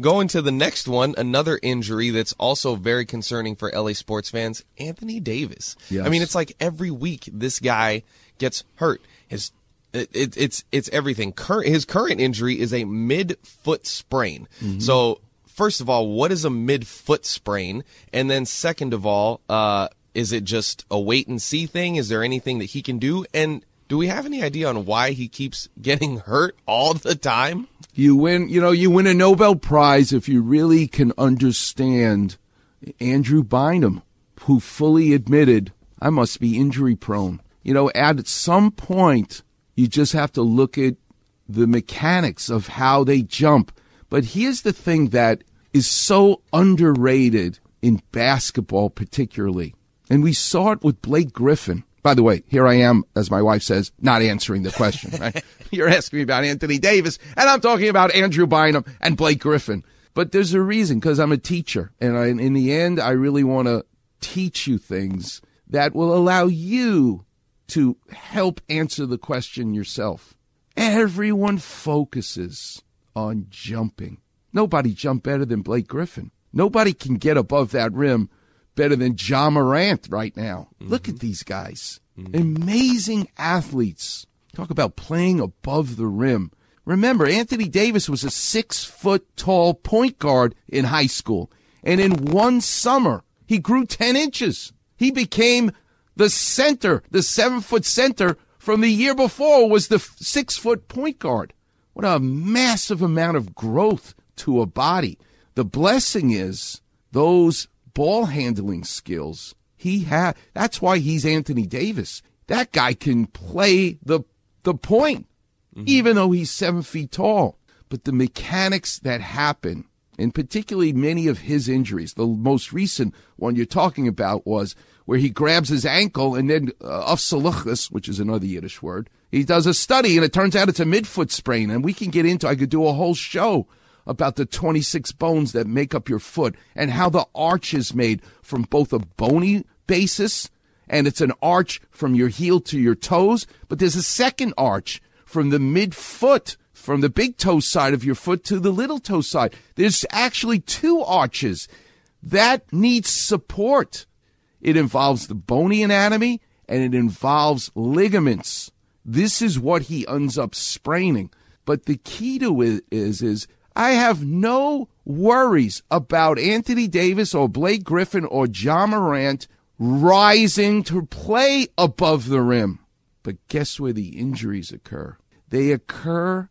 going to the next one, another injury that's also very concerning for LA sports fans, Anthony Davis. Yes. I mean, it's like every week this guy gets hurt. His it, it, it's it's everything. Current his current injury is a mid foot sprain. So first of all, what is a mid foot sprain? And then second of all, uh, is it just a wait and see thing? Is there anything that he can do? And do we have any idea on why he keeps getting hurt all the time? You win, you know, you win a Nobel Prize if you really can understand Andrew Bynum, who fully admitted, I must be injury prone. You know, at some point, you just have to look at the mechanics of how they jump. But here's the thing that is so underrated in basketball, particularly. And we saw it with Blake Griffin. By the way, here I am, as my wife says, not answering the question, right? You're asking me about Anthony Davis, and I'm talking about Andrew Bynum and Blake Griffin. But there's a reason, because I'm a teacher. And I, in the end, I really want to teach you things that will allow you to help answer the question yourself. Everyone focuses on jumping. Nobody jumped better than Blake Griffin. Nobody can get above that rim better than Ja Morant right now. Look mm-hmm. at these guys. Amazing athletes. Talk about playing above the rim. Remember, Anthony Davis was a six foot tall point guard in high school. And in one summer, he grew 10 inches. He became the center, the seven foot center from the year before was the six foot point guard. What a massive amount of growth to a body. The blessing is those ball handling skills he had. That's why he's Anthony Davis. That guy can play the the point, even though he's seven feet tall. But the mechanics that happen, and particularly many of his injuries, the most recent one you're talking about was where he grabs his ankle and then uh, which is another Yiddish word. He does a study and it turns out it's a midfoot sprain. And we can get into, I could do a whole show about the 26 bones that make up your foot and how the arch is made from both a bony basis and it's an arch from your heel to your toes, but there's a second arch from the midfoot, from the big toe side of your foot to the little toe side. There's actually two arches that needs support. It involves the bony anatomy and it involves ligaments. This is what he ends up spraining. But the key to it is, is I have no worries about Anthony Davis or Blake Griffin or Ja Morant rising to play above the rim. But guess where the injuries occur? They occur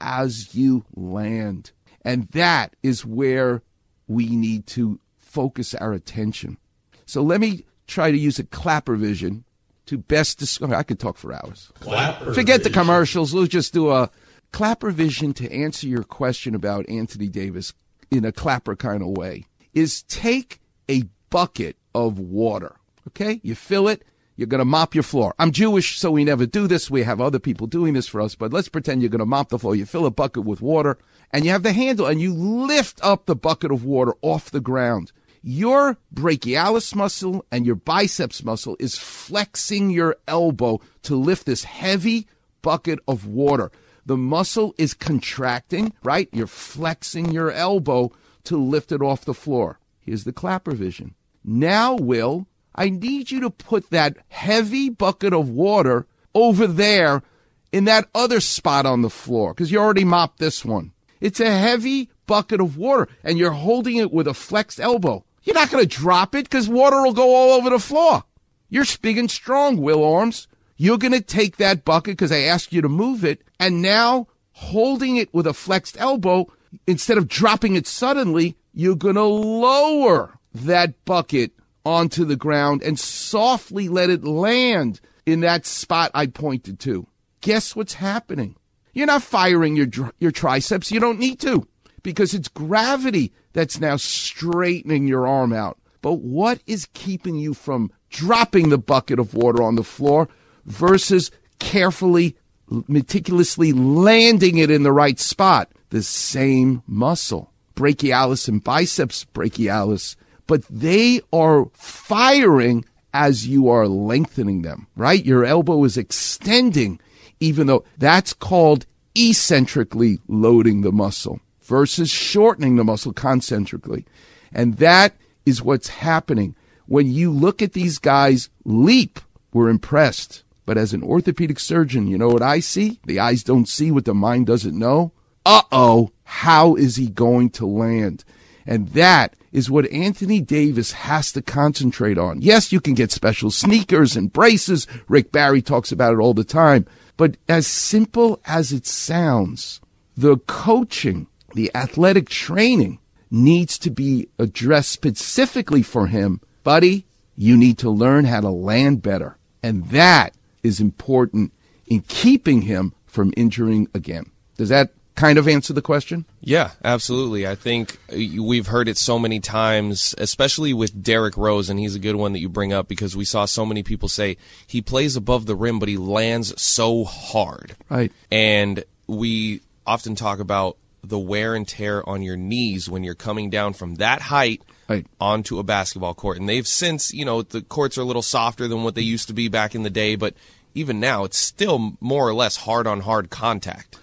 as you land. And that is where we need to focus our attention. So let me try to use a Klapper vision to best describe. I could talk for hours. Klapper Forget the commercials. Let's just do a Klapper vision to answer your question about Anthony Davis in a Klapper kind of way. Is take a bucket of water. Okay, you fill it. You're going to mop your floor. I'm Jewish, so we never do this. We have other people doing this for us, but let's pretend you're going to mop the floor. You fill a bucket with water and you have the handle and you lift up the bucket of water off the ground. Your brachialis muscle and your biceps muscle is flexing your elbow to lift this heavy bucket of water. The muscle is contracting, right? You're flexing your elbow to lift it off the floor. Here's the Klapper vision. Now, Will, I need you to put that heavy bucket of water over there in that other spot on the floor because you already mopped this one. It's a heavy bucket of water and you're holding it with a flexed elbow. You're not going to drop it because water will go all over the floor. You're big and strong, Will Arms. You're going to take that bucket because I asked you to move it and now holding it with a flexed elbow, instead of dropping it suddenly, you're going to lower that bucket onto the ground and softly let it land in that spot I pointed to. Guess what's happening? You're not firing your your triceps. You don't need to because it's gravity that's now straightening your arm out. But what is keeping you from dropping the bucket of water on the floor versus carefully, meticulously landing it in the right spot? The same muscle, brachialis and biceps brachialis, but they are firing as you are lengthening them, right? Your elbow is extending, even though that's called eccentrically loading the muscle. versus shortening the muscle concentrically. And that is what's happening. When you look at these guys leap, we're impressed. But as an orthopedic surgeon, you know what I see? The eyes don't see what the mind doesn't know. Uh oh, how is he going to land? And that is what Anthony Davis has to concentrate on. Yes, you can get special sneakers and braces. Rick Barry talks about it all the time. But as simple as it sounds, the coaching, the athletic training needs to be addressed specifically for him. Buddy, you need to learn how to land better. And that is important in keeping him from injuring again. Does that kind of answer the question? Yeah, absolutely. I think we've heard it so many times, especially with Derrick Rose, and he's a good one that you bring up because we saw so many people say he plays above the rim, but he lands so hard. Right. And we often talk about the wear and tear on your knees when you're coming down from that height right. onto a basketball court. And they've since, you know, the courts are a little softer than what they used to be back in the day, but even now, it's still more or less hard on hard contact.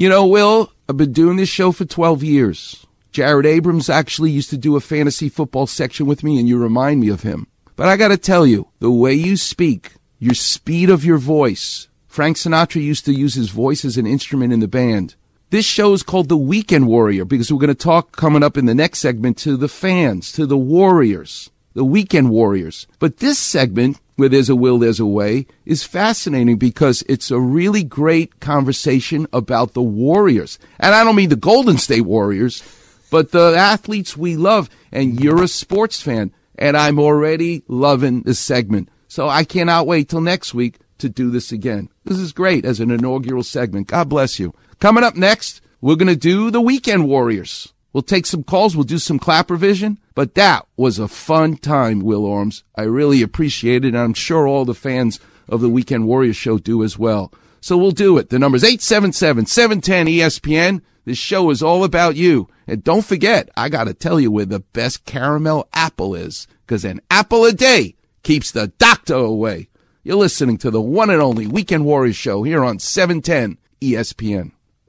You know, Will, I've been doing this show for 12 years. Jared Abrams actually used to do a fantasy football section with me, and you remind me of him. But I got to tell you, the way you speak, your speed of your voice. Frank Sinatra used to use his voice as an instrument in the band. This show is called The Weekend Warrior because we're going to talk coming up in the next segment to the fans, to the Warriors, the Weekend Warriors. But this segment where there's a will, there's a way, is fascinating because it's a really great conversation about the Warriors. And I don't mean the Golden State Warriors, but the athletes we love. And you're a sports fan, and I'm already loving this segment. So I cannot wait till next week to do this again. This is great as an inaugural segment. God bless you. Coming up next, we're going to do the Weekend Warriors. We'll take some calls. We'll do some Klapper vision. But that was a fun time, Will Orms. I really appreciate it. And I'm sure all the fans of the Weekend Warriors show do as well. So we'll do it. The number's 877-710-ESPN. This show is all about you. And don't forget, I got to tell you where the best caramel apple is. Because an apple a day keeps the doctor away. You're listening to the one and only Weekend Warriors show here on 710 ESPN.